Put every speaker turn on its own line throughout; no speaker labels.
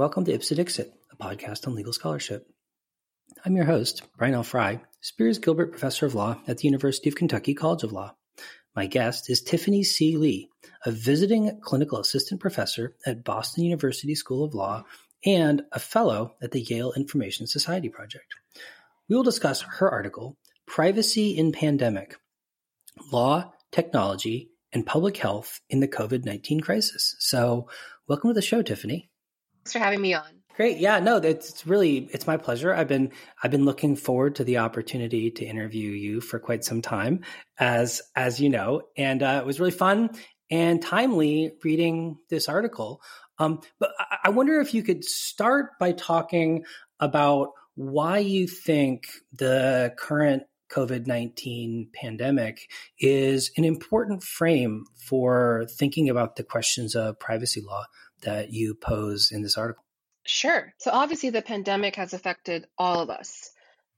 welcome to Ipse Dixit, a podcast on legal scholarship. I'm your host, Brian L. Frye, Spears Gilbert Professor of Law at the University of Kentucky College of Law. My guest is Tiffany C. Li, a visiting clinical assistant professor at Boston University School of Law and a fellow at the Yale Information Society Project. We will discuss her article, Privacy in Pandemic Law, Technology, and Public Health in the COVID 19 Crisis. So, welcome to the show, Tiffany.
Thanks for having me on.
Great. Yeah, no, it's really it's my pleasure. I've been I've been looking forward to the opportunity to interview you for quite some time, as as you know, and uh, it was really fun and timely reading this article. Um, but I, I wonder if you could start by talking about why you think the current COVID 19 pandemic is an important frame for thinking about the questions of privacy law that you pose in this article.
Sure. So, obviously, the pandemic has affected all of us.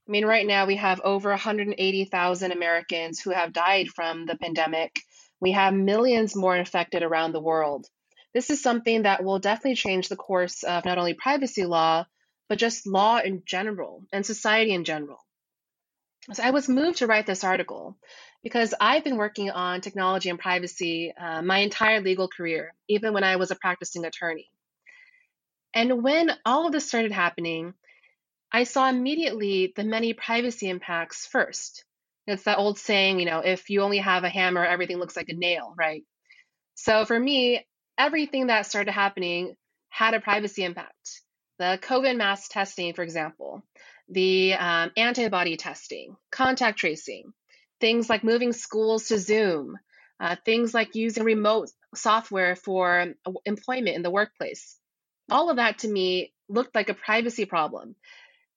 I mean, right now we have over 180,000 Americans who have died from the pandemic. We have millions more infected around the world. This is something that will definitely change the course of not only privacy law, but just law in general and society in general. So I was moved to write this article because I've been working on technology and privacy uh, my entire legal career, even when I was a practicing attorney. And when all of this started happening, I saw immediately the many privacy impacts first. It's that old saying, you know, if you only have a hammer, everything looks like a nail, right? So for me, everything that started happening had a privacy impact. The COVID mass testing, for example, the um, antibody testing, contact tracing, things like moving schools to Zoom, uh, things like using remote software for uh, employment in the workplace. All of that to me looked like a privacy problem.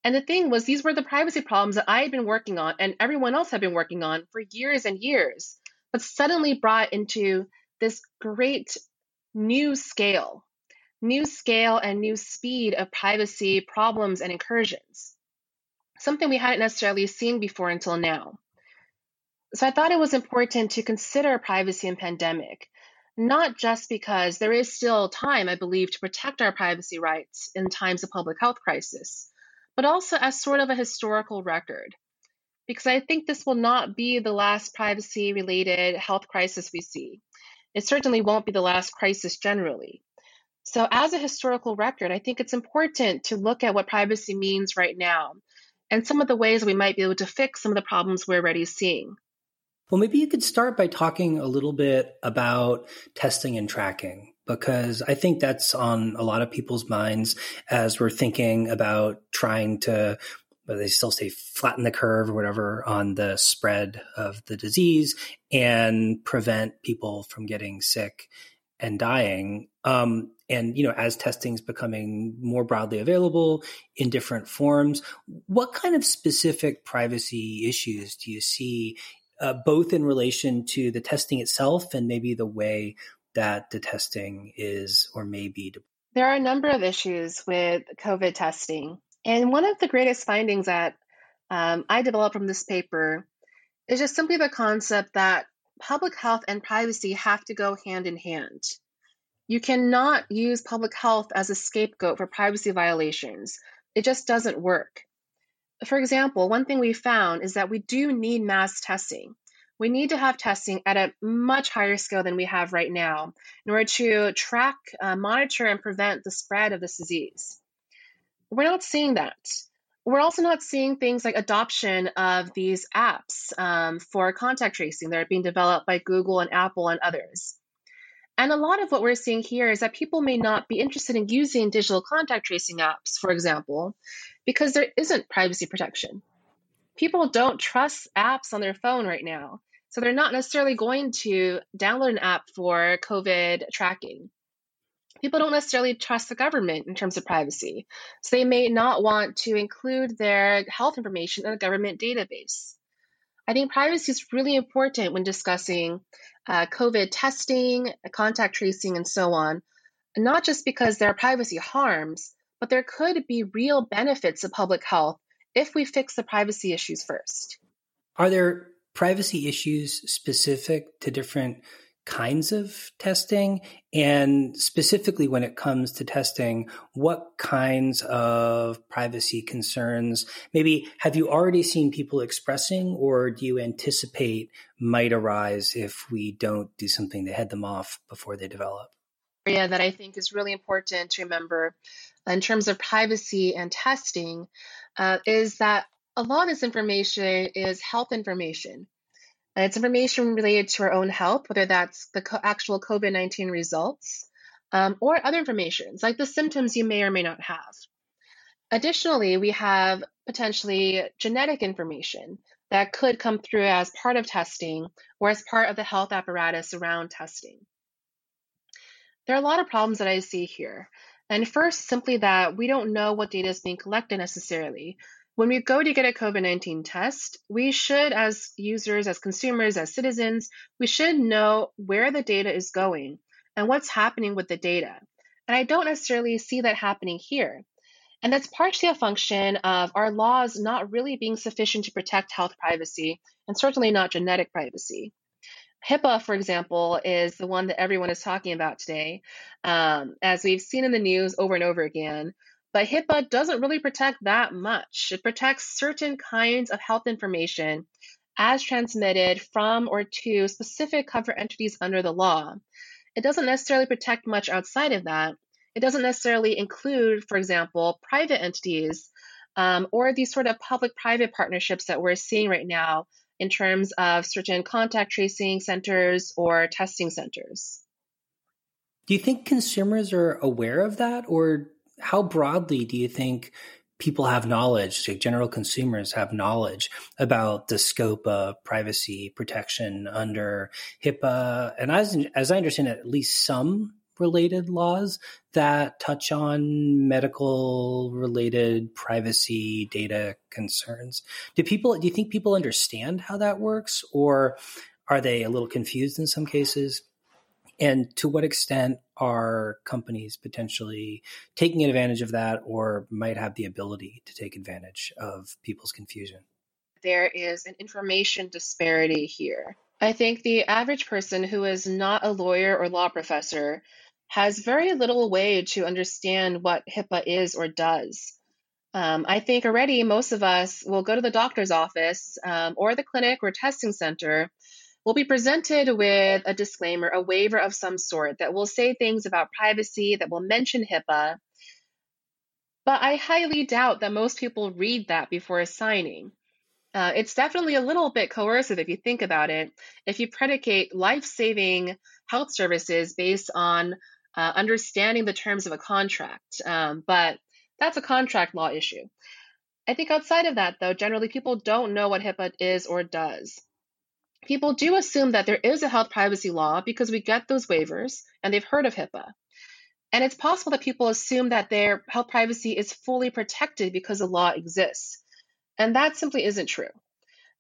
And the thing was, these were the privacy problems that I had been working on and everyone else had been working on for years and years, but suddenly brought into this great new scale, new scale and new speed of privacy problems and incursions something we hadn't necessarily seen before until now. So I thought it was important to consider privacy and pandemic, not just because there is still time, I believe, to protect our privacy rights in times of public health crisis, but also as sort of a historical record. Because I think this will not be the last privacy related health crisis we see. It certainly won't be the last crisis generally. So, as a historical record, I think it's important to look at what privacy means right now and some of the ways we might be able to fix some of the problems we're already seeing.
Well, maybe you could start by talking a little bit about testing and tracking, because I think that's on a lot of people's minds as we're thinking about trying to, they still say flatten the curve or whatever on the spread of the disease and prevent people from getting sick and dying. Um, and you know, as testing is becoming more broadly available in different forms, what kind of specific privacy issues do you see, uh, both in relation to the testing itself and maybe the way that the testing is or may be? deployed?
There are a number of issues with COVID testing, and one of the greatest findings that um, I developed from this paper is just simply the concept that public health and privacy have to go hand in hand. You cannot use public health as a scapegoat for privacy violations. It just doesn't work. For example, one thing we found is that we do need mass testing. We need to have testing at a much higher scale than we have right now in order to track, uh, monitor, and prevent the spread of this disease. We're not seeing that. We're also not seeing things like adoption of these apps um, for contact tracing that are being developed by Google and Apple and others. And a lot of what we're seeing here is that people may not be interested in using digital contact tracing apps, for example, because there isn't privacy protection. People don't trust apps on their phone right now. So they're not necessarily going to download an app for COVID tracking. People don't necessarily trust the government in terms of privacy. So they may not want to include their health information in a government database. I think privacy is really important when discussing uh, COVID testing, contact tracing, and so on, not just because there are privacy harms, but there could be real benefits to public health if we fix the privacy issues first.
Are there privacy issues specific to different kinds of testing? And specifically, when it comes to testing, what kinds of privacy concerns maybe have you already seen people expressing, or do you anticipate might arise if we don't do something to head them off before they develop?
Area that I think is really important to remember in terms of privacy and testing uh, is that a lot of this information is health information. And it's information related to our own health, whether that's the co- actual COVID 19 results um, or other information, like the symptoms you may or may not have. Additionally, we have potentially genetic information that could come through as part of testing or as part of the health apparatus around testing. There are a lot of problems that I see here. And first, simply that we don't know what data is being collected necessarily. When we go to get a COVID 19 test, we should, as users, as consumers, as citizens, we should know where the data is going and what's happening with the data. And I don't necessarily see that happening here. And that's partially a function of our laws not really being sufficient to protect health privacy, and certainly not genetic privacy. HIPAA, for example, is the one that everyone is talking about today, um, as we've seen in the news over and over again. But HIPAA doesn't really protect that much. It protects certain kinds of health information as transmitted from or to specific covered entities under the law. It doesn't necessarily protect much outside of that. It doesn't necessarily include, for example, private entities um, or these sort of public private partnerships that we're seeing right now in terms of certain contact tracing centers or testing centers.
Do you think consumers are aware of that, or how broadly do you think people have knowledge, like general consumers have knowledge about the scope of privacy protection under HIPAA? And as, as I understand it, at least some related laws that touch on medical related privacy data concerns. Do people do you think people understand how that works or are they a little confused in some cases? And to what extent are companies potentially taking advantage of that or might have the ability to take advantage of people's confusion?
There is an information disparity here. I think the average person who is not a lawyer or law professor has very little way to understand what HIPAA is or does. Um, I think already most of us will go to the doctor's office um, or the clinic or testing center will be presented with a disclaimer, a waiver of some sort that will say things about privacy, that will mention HIPAA. But I highly doubt that most people read that before signing. Uh, it's definitely a little bit coercive if you think about it. If you predicate life saving health services based on uh, understanding the terms of a contract, um, but that's a contract law issue. I think outside of that, though, generally people don't know what HIPAA is or does people do assume that there is a health privacy law because we get those waivers and they've heard of HIPAA. And it's possible that people assume that their health privacy is fully protected because the law exists. And that simply isn't true.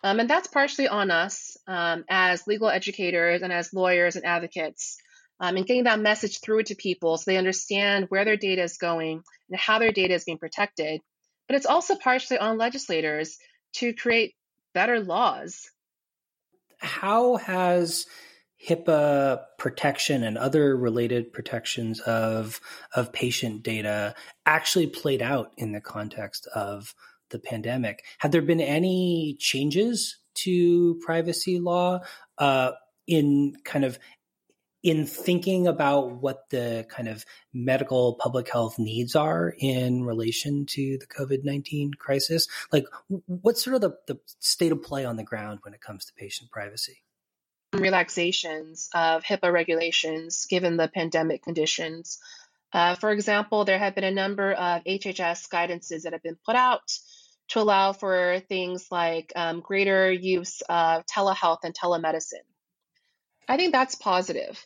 Um, and that's partially on us um, as legal educators and as lawyers and advocates um, and getting that message through to people so they understand where their data is going and how their data is being protected. But it's also partially on legislators to create better laws
how has HIPAA protection and other related protections of of patient data actually played out in the context of the pandemic? Have there been any changes to privacy law uh, in kind of in thinking about what the kind of medical public health needs are in relation to the COVID 19 crisis? Like, what's sort of the, the state of play on the ground when it comes to patient privacy?
Relaxations of HIPAA regulations given the pandemic conditions. Uh, for example, there have been a number of HHS guidances that have been put out to allow for things like um, greater use of telehealth and telemedicine. I think that's positive.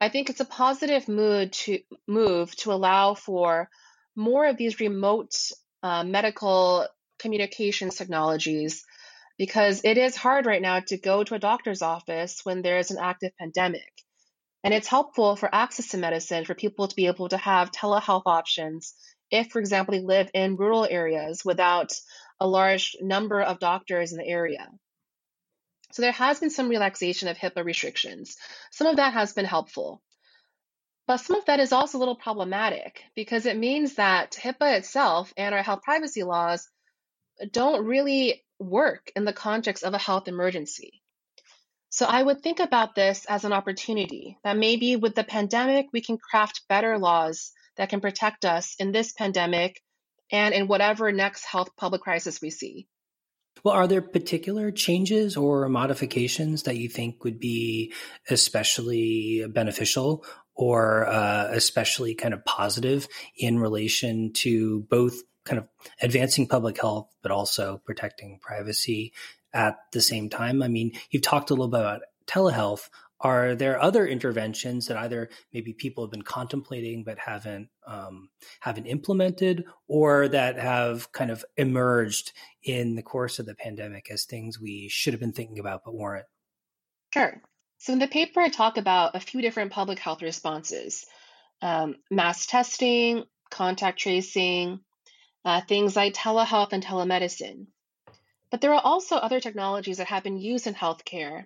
I think it's a positive mood to move to allow for more of these remote uh, medical communications technologies because it is hard right now to go to a doctor's office when there is an active pandemic. And it's helpful for access to medicine for people to be able to have telehealth options if, for example, they live in rural areas without a large number of doctors in the area. So there has been some relaxation of HIPAA restrictions. Some of that has been helpful. But some of that is also a little problematic because it means that HIPAA itself and our health privacy laws don't really work in the context of a health emergency. So I would think about this as an opportunity that maybe with the pandemic, we can craft better laws that can protect us in this pandemic and in whatever next health public crisis we see.
Well, are there particular changes or modifications that you think would be especially beneficial or uh, especially kind of positive in relation to both kind of advancing public health, but also protecting privacy at the same time? I mean, you've talked a little bit about telehealth. Are there other interventions that either maybe people have been contemplating but haven't um, haven't implemented, or that have kind of emerged in the course of the pandemic as things we should have been thinking about but weren't?
Sure. So in the paper, I talk about a few different public health responses: um, mass testing, contact tracing, uh, things like telehealth and telemedicine. But there are also other technologies that have been used in healthcare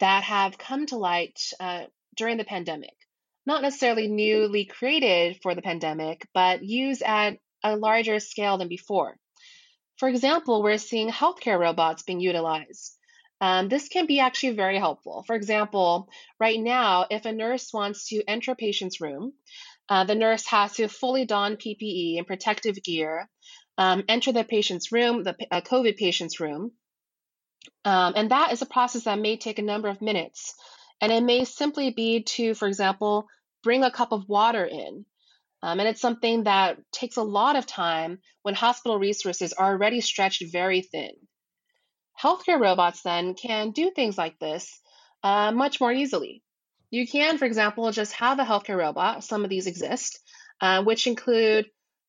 that have come to light uh, during the pandemic. Not necessarily newly created for the pandemic, but used at a larger scale than before. For example, we're seeing healthcare robots being utilized. Um, this can be actually very helpful. For example, right now, if a nurse wants to enter a patient's room, uh, the nurse has to fully don PPE and protective gear, um, enter the patient's room, the uh, COVID patient's room. Um, and that is a process that may take a number of minutes. And it may simply be to, for example, bring a cup of water in. Um, and it's something that takes a lot of time when hospital resources are already stretched very thin. Healthcare robots then can do things like this uh, much more easily. You can, for example, just have a healthcare robot, some of these exist, uh, which include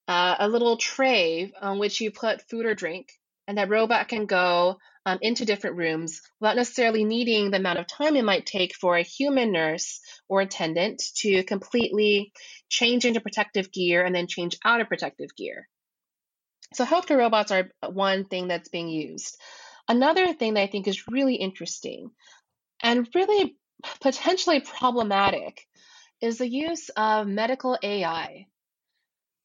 uh, a little tray on which you put food or drink, and that robot can go um, into different rooms without necessarily needing the amount of time it might take for a human nurse or attendant to completely change into protective gear and then change out of protective gear. So, healthcare robots are one thing that's being used. Another thing that I think is really interesting and really potentially problematic is the use of medical AI.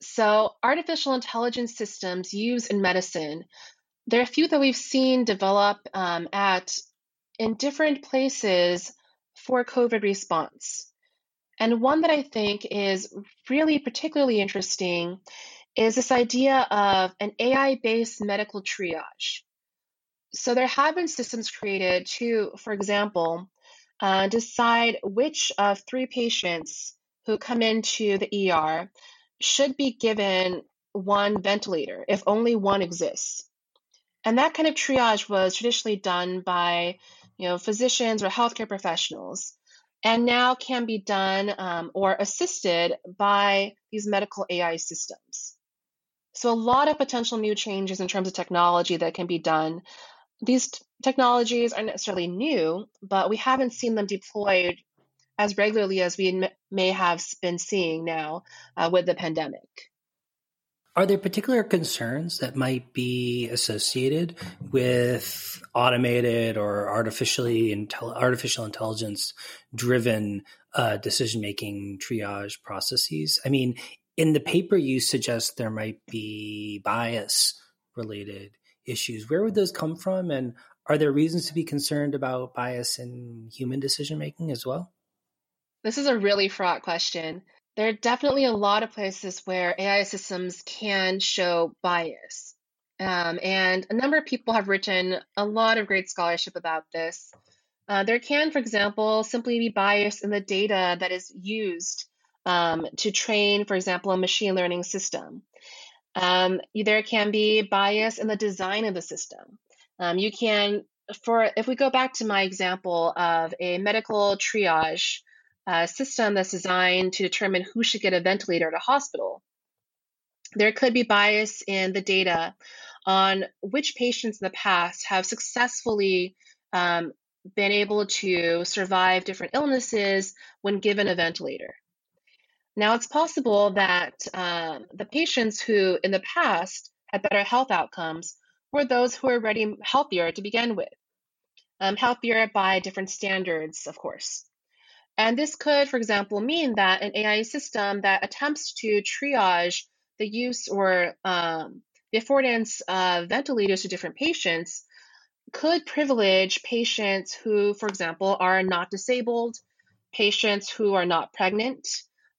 So, artificial intelligence systems used in medicine, there are a few that we've seen develop um, at in different places for COVID response. And one that I think is really particularly interesting is this idea of an AI based medical triage. So, there have been systems created to, for example, uh, decide which of three patients who come into the ER should be given one ventilator if only one exists. And that kind of triage was traditionally done by, you know, physicians or healthcare professionals, and now can be done um, or assisted by these medical AI systems. So a lot of potential new changes in terms of technology that can be done these t- technologies aren't necessarily new, but we haven't seen them deployed as regularly as we may have been seeing now uh, with the pandemic.
Are there particular concerns that might be associated with automated or artificially intel- artificial intelligence driven uh, decision making triage processes? I mean, in the paper, you suggest there might be bias related issues. Where would those come from? And are there reasons to be concerned about bias in human decision making as well?
This is a really fraught question. There are definitely a lot of places where AI systems can show bias. Um, and a number of people have written a lot of great scholarship about this. Uh, there can, for example, simply be bias in the data that is used um, to train, for example, a machine learning system. Um, there can be bias in the design of the system. Um, you can, for if we go back to my example of a medical triage uh, system that's designed to determine who should get a ventilator at a hospital, there could be bias in the data on which patients in the past have successfully um, been able to survive different illnesses when given a ventilator. Now, it's possible that um, the patients who in the past had better health outcomes were those who were already healthier to begin with. um, healthier by different standards, of course. And this could, for example, mean that an AI system that attempts to triage the use or um, the affordance of ventilators to different patients could privilege patients who, for example, are not disabled, patients who are not pregnant,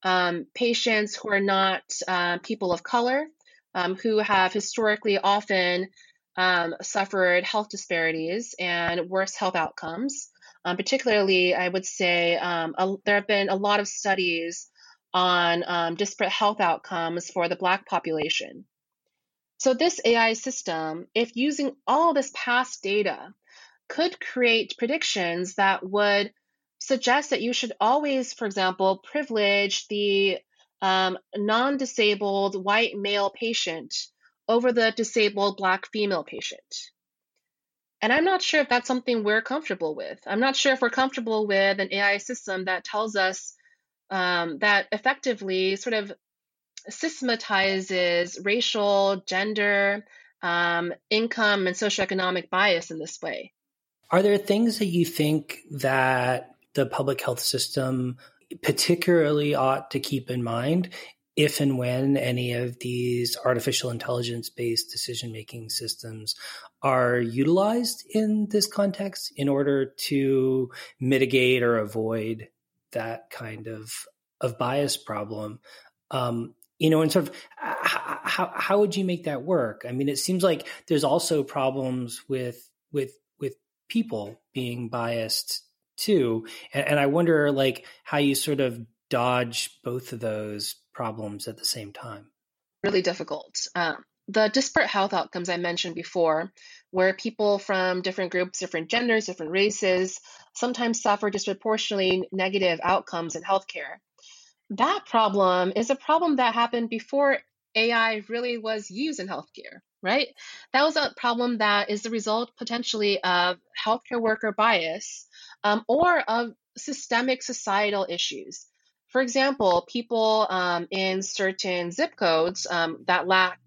um, patients who are not uh, people of color, um, who have historically often um, suffered health disparities and worse health outcomes. Um, particularly, I would say um, a, there have been a lot of studies on um, disparate health outcomes for the Black population. So, this AI system, if using all this past data, could create predictions that would suggest that you should always, for example, privilege the um, non disabled white male patient over the disabled black female patient. And I'm not sure if that's something we're comfortable with. I'm not sure if we're comfortable with an AI system that tells us um, that effectively sort of systematizes racial, gender, um, income, and socioeconomic bias in this way.
Are there things that you think that the public health system particularly ought to keep in mind if and when any of these artificial intelligence based decision making systems are utilized in this context in order to mitigate or avoid that kind of of bias problem um, you know and sort of how, how would you make that work i mean it seems like there's also problems with with with people being biased too. And, and I wonder like how you sort of dodge both of those problems at the same time.
Really difficult. Um, the disparate health outcomes I mentioned before, where people from different groups, different genders, different races sometimes suffer disproportionately negative outcomes in healthcare. That problem is a problem that happened before AI really was used in healthcare, right? That was a problem that is the result potentially of healthcare worker bias um, or of systemic societal issues. For example, people um, in certain zip codes um, that lack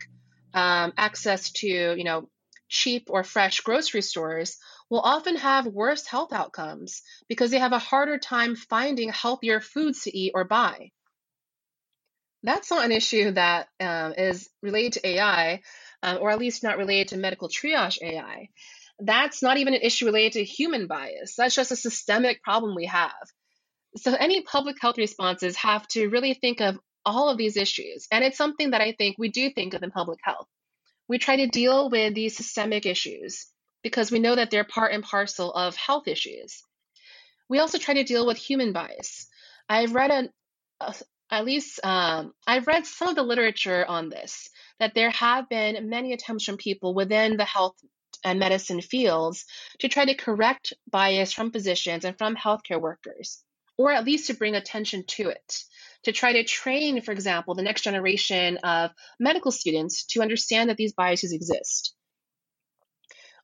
um, access to, you know, cheap or fresh grocery stores will often have worse health outcomes because they have a harder time finding healthier foods to eat or buy. That's not an issue that um, is related to AI, um, or at least not related to medical triage AI that's not even an issue related to human bias. That's just a systemic problem we have. So, any public health responses have to really think of all of these issues. And it's something that I think we do think of in public health. We try to deal with these systemic issues because we know that they're part and parcel of health issues. We also try to deal with human bias. I've read a, a at least um, I've read some of the literature on this, that there have been many attempts from people within the health and medicine fields to try to correct bias from physicians and from healthcare workers, or at least to bring attention to it, to try to train, for example, the next generation of medical students to understand that these biases exist.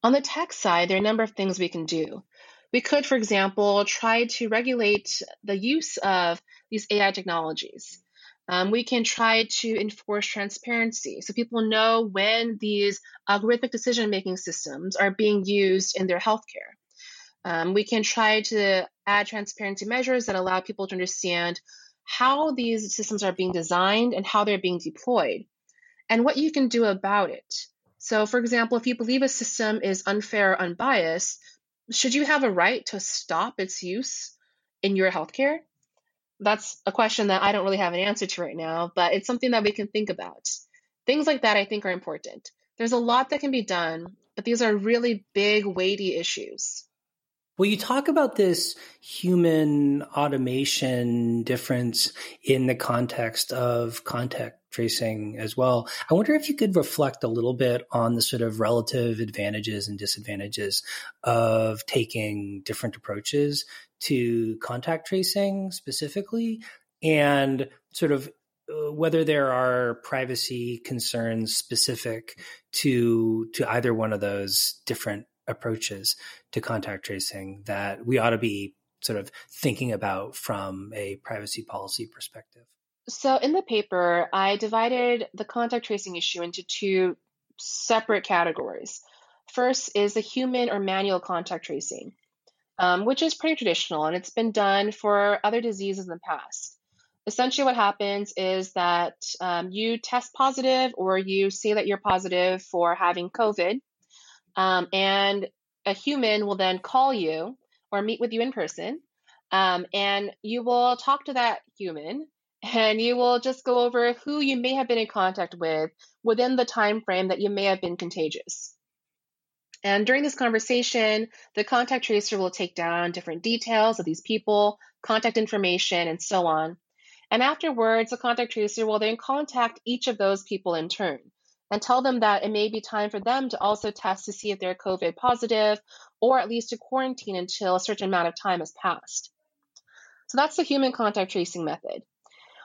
On the tech side, there are a number of things we can do. We could, for example, try to regulate the use of these AI technologies. Um, we can try to enforce transparency so people know when these algorithmic decision making systems are being used in their healthcare. Um, we can try to add transparency measures that allow people to understand how these systems are being designed and how they're being deployed, and what you can do about it. So, for example, if you believe a system is unfair or unbiased, should you have a right to stop its use in your healthcare? that's a question that I don't really have an answer to right now, but it's something that we can think about. Things like that I think are important. There's a lot that can be done, but these are really big, weighty issues.
Well, you talk about this human automation difference in the context of contact tracing as well. I wonder if you could reflect a little bit on the sort of relative advantages and disadvantages of taking different approaches to contact tracing specifically and sort of uh, whether there are privacy concerns specific to to either one of those different approaches to contact tracing that we ought to be sort of thinking about from a privacy policy perspective.
So in the paper, I divided the contact tracing issue into two separate categories. First is the human or manual contact tracing. um, which is pretty traditional and it's been done for other diseases in the past. Essentially, what happens is that um, you test positive or you say that you're positive for having COVID, um, and a human will then call you or meet with you in person, um, and you will talk to that human and you will just go over who you may have been in contact with within the time frame that you may have been contagious. And during this conversation, the contact tracer will take down different details of these people, contact information, and so on. And afterwards, the contact tracer will then contact each of those people in turn and tell them that it may be time for them to also test to see if they're COVID positive or at least to quarantine until a certain amount of time has passed. So that's the human contact tracing method.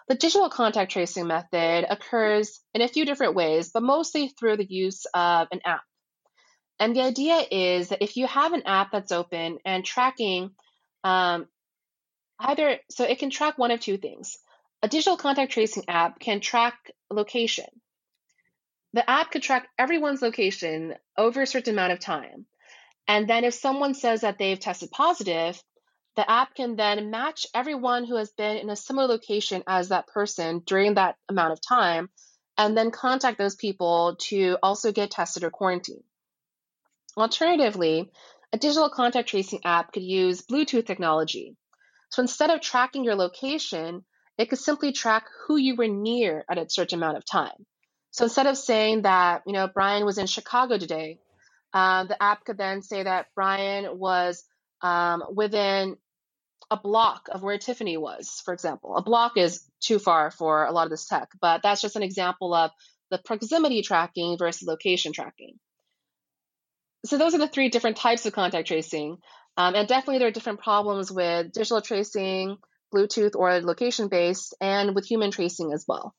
The digital contact tracing method occurs in a few different ways, but mostly through the use of an app. And the idea is that if you have an app that's open and tracking um, either, so it can track one of two things. A digital contact tracing app can track location. The app could track everyone's location over a certain amount of time. And then if someone says that they've tested positive, the app can then match everyone who has been in a similar location as that person during that amount of time and then contact those people to also get tested or quarantined. Alternatively, a digital contact tracing app could use Bluetooth technology. So instead of tracking your location, it could simply track who you were near at a certain amount of time. So instead of saying that, you know, Brian was in Chicago today, uh, the app could then say that Brian was um, within a block of where Tiffany was, for example. A block is too far for a lot of this tech, but that's just an example of the proximity tracking versus location tracking so those are the three different types of contact tracing. Um, and definitely there are different problems with digital tracing, Bluetooth or location based, and with human tracing as well.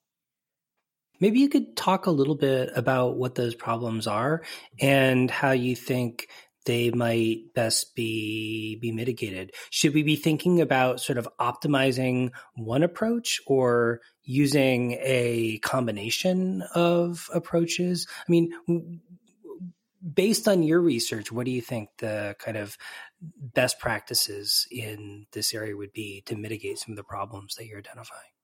Maybe you could talk a little bit about what those problems are and how you think they might best be be mitigated. Should we be thinking about sort of optimizing one approach or using a combination of approaches? I mean, based on your research, what do you think the kind of best practices in this area would be to mitigate some of the problems that you're identifying?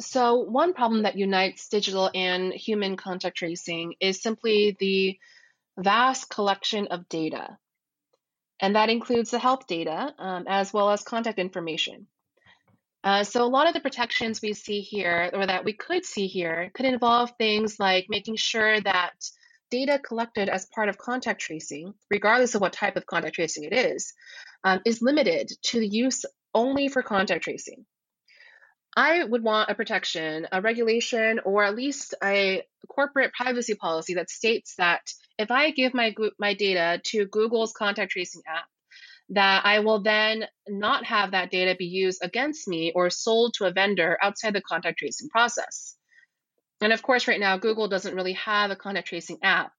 So, one problem that unites digital and human contact tracing is simply the vast collection of data. And that includes the health data um, as well as contact information. Uh, so, a lot of the protections we see here, or that we could see here, could involve things like making sure that data collected as part of contact tracing, regardless of what type of contact tracing it is, um, is limited to the use only for contact tracing. I would want a protection, a regulation, or at least a corporate privacy policy that states that if I give my my data to Google's contact tracing app, that I will then not have that data be used against me or sold to a vendor outside the contact tracing process. And of course, right now, Google doesn't really have a contact tracing app.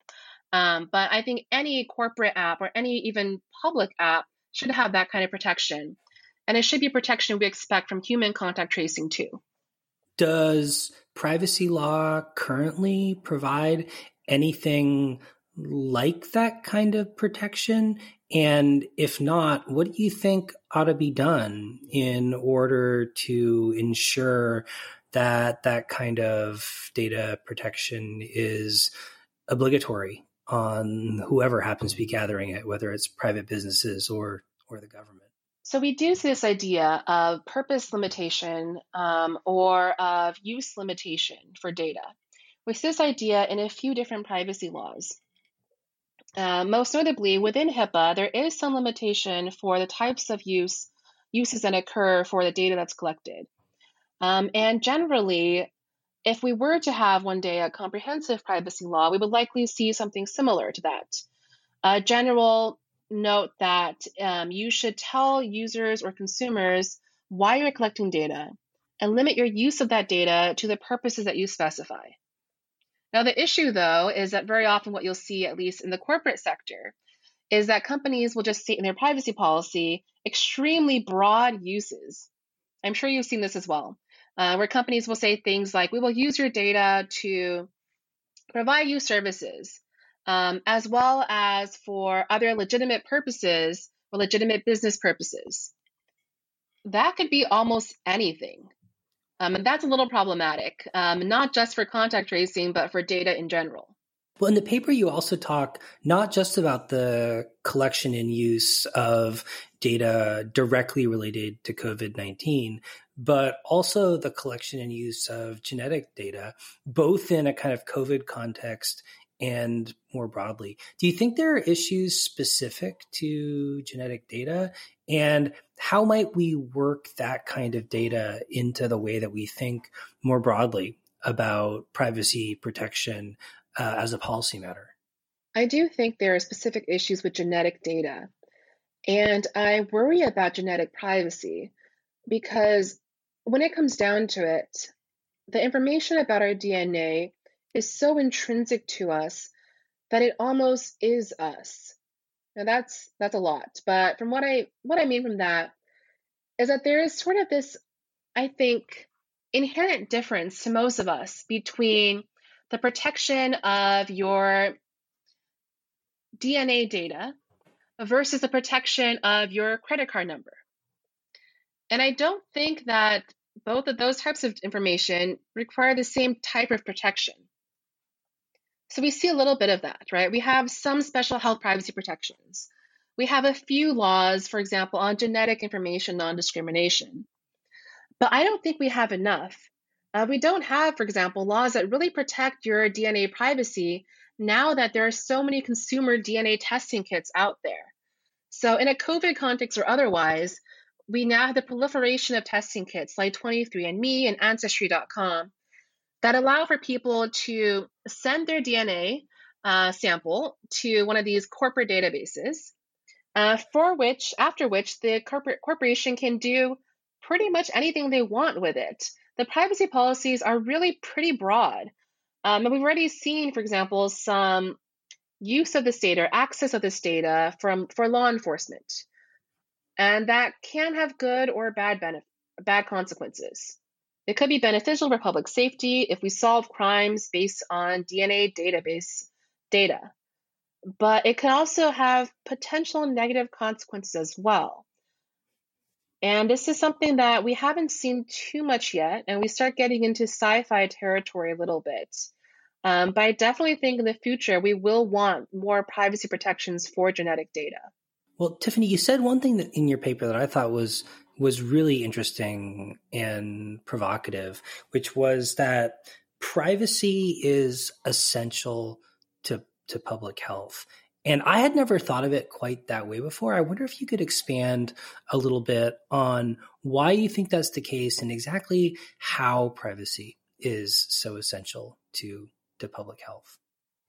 Um, but I think any corporate app or any even public app should have that kind of protection. And it should be protection we expect from human contact tracing too.
Does privacy law currently provide anything like that kind of protection? And if not, what do you think ought to be done in order to ensure that that kind of data protection is obligatory on whoever happens to be gathering it, whether it's private businesses or or the government.
So we do see this idea of purpose limitation um, or of use limitation for data. We see this idea in a few different privacy laws. Uh, most notably, within HIPAA, there is some limitation for the types of use uses that occur for the data that's collected. Um, and generally, if we were to have one day a comprehensive privacy law, we would likely see something similar to that. A general note that um, you should tell users or consumers why you're collecting data and limit your use of that data to the purposes that you specify. Now, the issue, though, is that very often what you'll see, at least in the corporate sector, is that companies will just state in their privacy policy extremely broad uses. I'm sure you've seen this as well uh, where companies will say things like, we will use your data to provide you services, um, as well as for other legitimate purposes or legitimate business purposes. That could be almost anything. Um, and that's a little problematic, um, not just for contact tracing, but for data in general.
Well, in the paper, you also talk not just about the collection and use of data directly related to COVID 19, but also the collection and use of genetic data, both in a kind of COVID context and more broadly. Do you think there are issues specific to genetic data? And how might we work that kind of data into the way that we think more broadly about privacy protection uh, as a policy matter?
I do think there are specific issues with genetic data. And I worry about genetic privacy because when it comes down to it, the information about our DNA is so intrinsic to us that it almost is us. Now that's that's a lot, but from what I what I mean from that is that there is sort of this, I think, inherent difference to most of us between the protection of your DNA data versus the protection of your credit card number. And I don't think that both of those types of information require the same type of protection. So we see a little bit of that, right? We have some special health privacy protections. We have a few laws, for example, on genetic information non discrimination. But I don't think we have enough. Uh, we don't have, for example, laws that really protect your DNA privacy now that there are so many consumer DNA testing kits out there. So, in a COVID context or otherwise, we now have the proliferation of testing kits like 23andMe and Ancestry.com that allow for people to send their DNA uh, sample to one of these corporate databases, uh, for which, after which, the corporate corporation can do pretty much anything they want with it. The privacy policies are really pretty broad. Um, and we've already seen, for example, some use of this data, access of this data from for law enforcement, and that can have good or bad benefit, bad consequences. It could be beneficial for public safety if we solve crimes based on DNA database data, but it could also have potential negative consequences as well. And this is something that we haven't seen too much yet, and we start getting into sci fi territory a little bit. Um, but I definitely think in the future we will want more privacy protections for genetic data.
Well, Tiffany, you said one thing in your paper that I thought was was really interesting and provocative, which was that privacy is essential to, to public health. And I had never thought of it quite that way before. I wonder if you could expand a little bit on why you think that's the case and exactly how privacy is so essential to, to public health.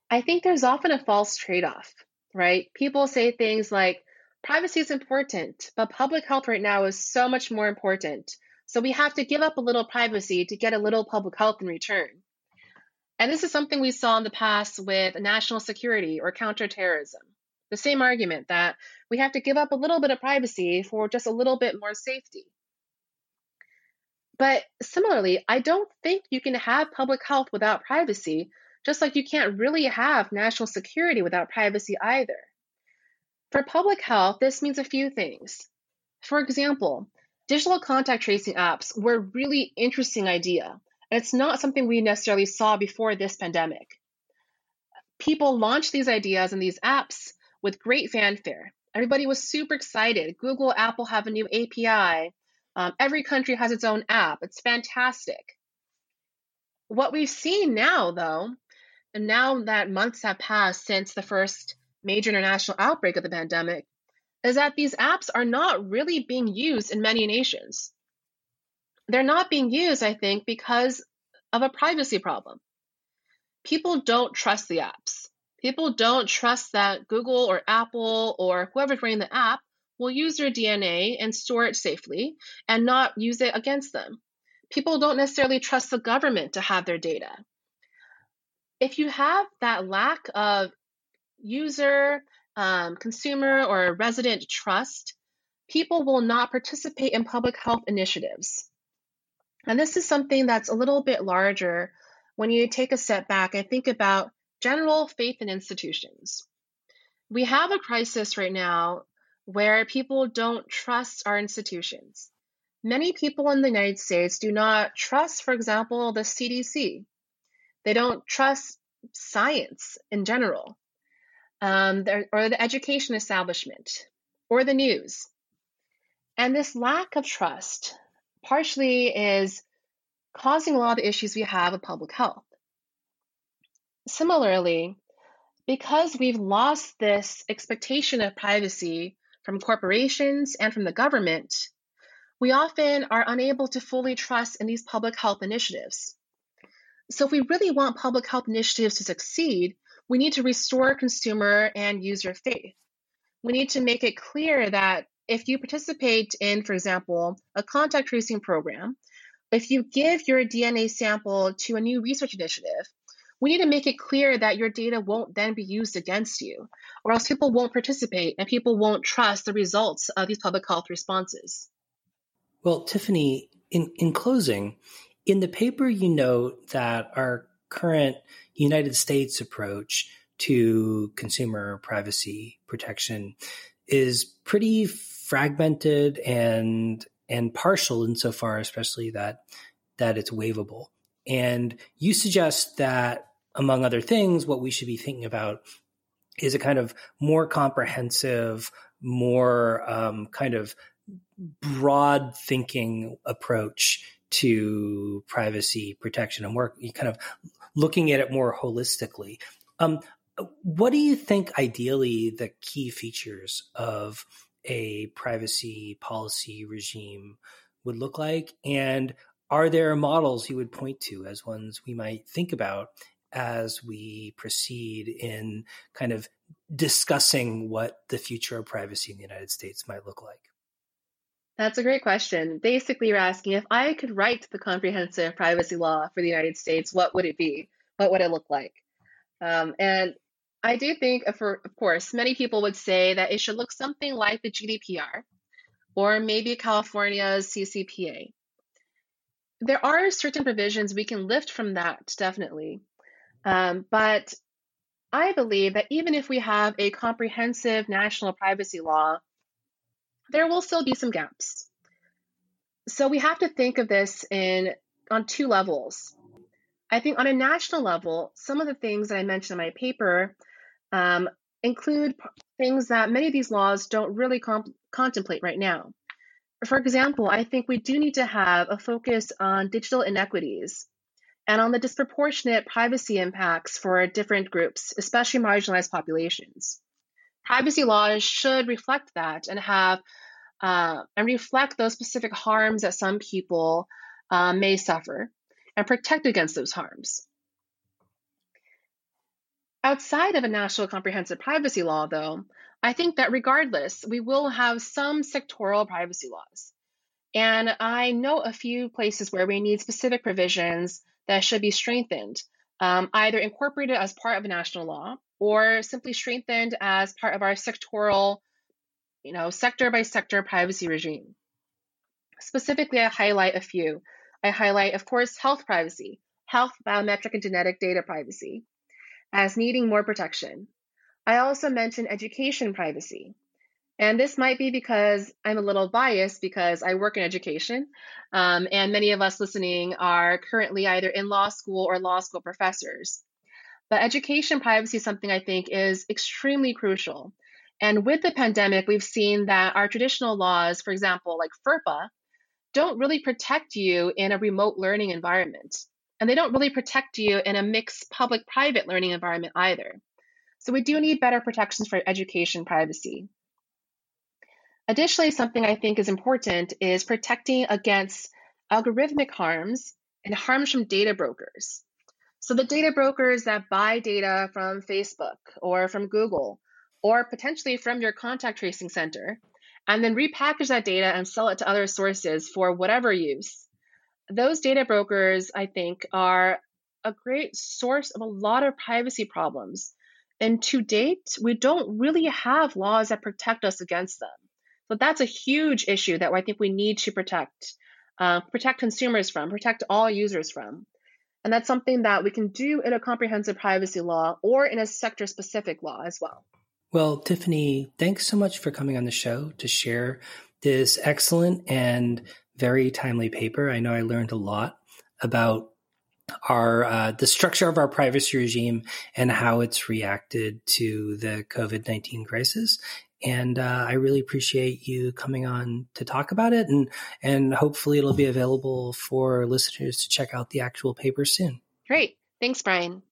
I think there's often a false trade off, right? People say things like, Privacy is important, but public health right now is so much more important. So we have to give up a little privacy to get a little public health in return. And this is something we saw in the past with national security or counterterrorism. The same argument that we have to give up a little bit of privacy for just a little bit more safety. But similarly, I don't think you can have public health without privacy, just like you can't really have national security without privacy either. For public health, this means a few things. For example, digital contact tracing apps were a really interesting idea, and it's not something we necessarily saw before this pandemic. People launched these ideas and these apps with great fanfare. Everybody was super excited. Google, Apple have a new API. Um, every country has its own app. It's fantastic. What we've seen now, though, and now that months have passed since the first major international outbreak of the pandemic is that these apps are not really being used in many nations. They're not being used, I think, because of a privacy problem. People don't trust the apps. People don't trust that Google or Apple or whoever's running the app will use their DNA and store it safely and not use it against them. People don't necessarily trust the government to have their data. If you have that lack of user, um, consumer, or resident trust, people will not participate in public health initiatives. And this is something that's a little bit larger when you take a step back and think about general faith in institutions. We have a crisis right now where people don't trust our institutions. Many people in the United States do not trust, for example, the CDC. They don't trust science in general, um, or the education establishment, or the news. And this lack of trust partially is causing a lot of the issues we have with public health. Similarly, because we've lost this expectation of privacy from corporations and from the government, we often are unable to fully trust in these public health initiatives. So, if we really want public health initiatives to succeed, we need to restore consumer and user faith. We need to make it clear that if you participate in, for example, a contact tracing program, if you give your DNA sample to a new research initiative, we need to make it clear that your data won't then be used against you, or else people won't participate and people won't trust the results of these public health responses.
Well, Tiffany, in, in closing, in the paper, you note that our current United States approach to consumer privacy protection is pretty fragmented and and partial insofar, especially that that it's waivable. And you suggest that among other things, what we should be thinking about is a kind of more comprehensive, more um, kind of broad thinking approach to privacy protection and work kind of looking at it more holistically. Um, what do you think ideally the key features of a privacy policy regime would look like? And are there models you would point to as ones we might think about as we proceed in kind of discussing what the future of privacy in the United States might look like?
That's a great question. Basically, you're asking if I could write the comprehensive privacy law for the United States, what would it be? What would it look like? Um, and I do think, uh, for, of course, many people would say that it should look something like the GDPR or maybe California's CCPA. There are certain provisions we can lift from that, definitely. Um, but I believe that even if we have a comprehensive national privacy law, there will still be some gaps. So we have to think of this in on two levels. I think on a national level, some of the things that I mentioned in my paper um, include things that many of these laws don't really comp- contemplate right now. For example, I think we do need to have a focus on digital inequities and on the disproportionate privacy impacts for different groups, especially marginalized populations. Privacy laws should reflect that and have uh, and reflect those specific harms that some people uh, may suffer and protect against those harms. Outside of a national comprehensive privacy law, though, I think that regardless, we will have some sectoral privacy laws. And I know a few places where we need specific provisions that should be strengthened, um, either incorporated as part of a national law or simply strengthened as part of our sectoral, you know, sector by sector privacy regime. Specifically, I highlight a few. I highlight, of course, health privacy, health, biometric, and genetic data privacy as needing more protection. I also mention education privacy, and this might be because I'm a little biased because I work in education, um, and many of us listening are currently either in law school or law school professors. But education privacy is something I think is extremely crucial. And with the pandemic, we've seen that our traditional laws, for example, like FERPA, don't really protect you in a remote learning environment. And they don't really protect you in a mixed public private learning environment either. So we do need better protections for education privacy. Additionally, something I think is important is protecting against algorithmic harms and harms from data brokers. So, the data brokers that buy data from Facebook or from Google or potentially from your contact tracing center and then repackage that data and sell it to other sources for whatever use. Those data brokers, I think, are a great source of a lot of privacy problems. And to date, we don't really have laws that protect us against them. So that's a huge issue that I think we need to protect, uh, protect consumers from, protect all users from. And that's something that we can do in a comprehensive privacy law or in a sector specific law as well.
Well, Tiffany, thanks so much for coming on the show to share this excellent and very timely paper. I know I learned a lot about our uh, the structure of our privacy regime and how it's reacted to the COVID nineteen crisis. And uh, I really appreciate you coming on to talk about it, and and hopefully it'll be available for listeners to check out the actual paper soon.
Great, thanks, Brian.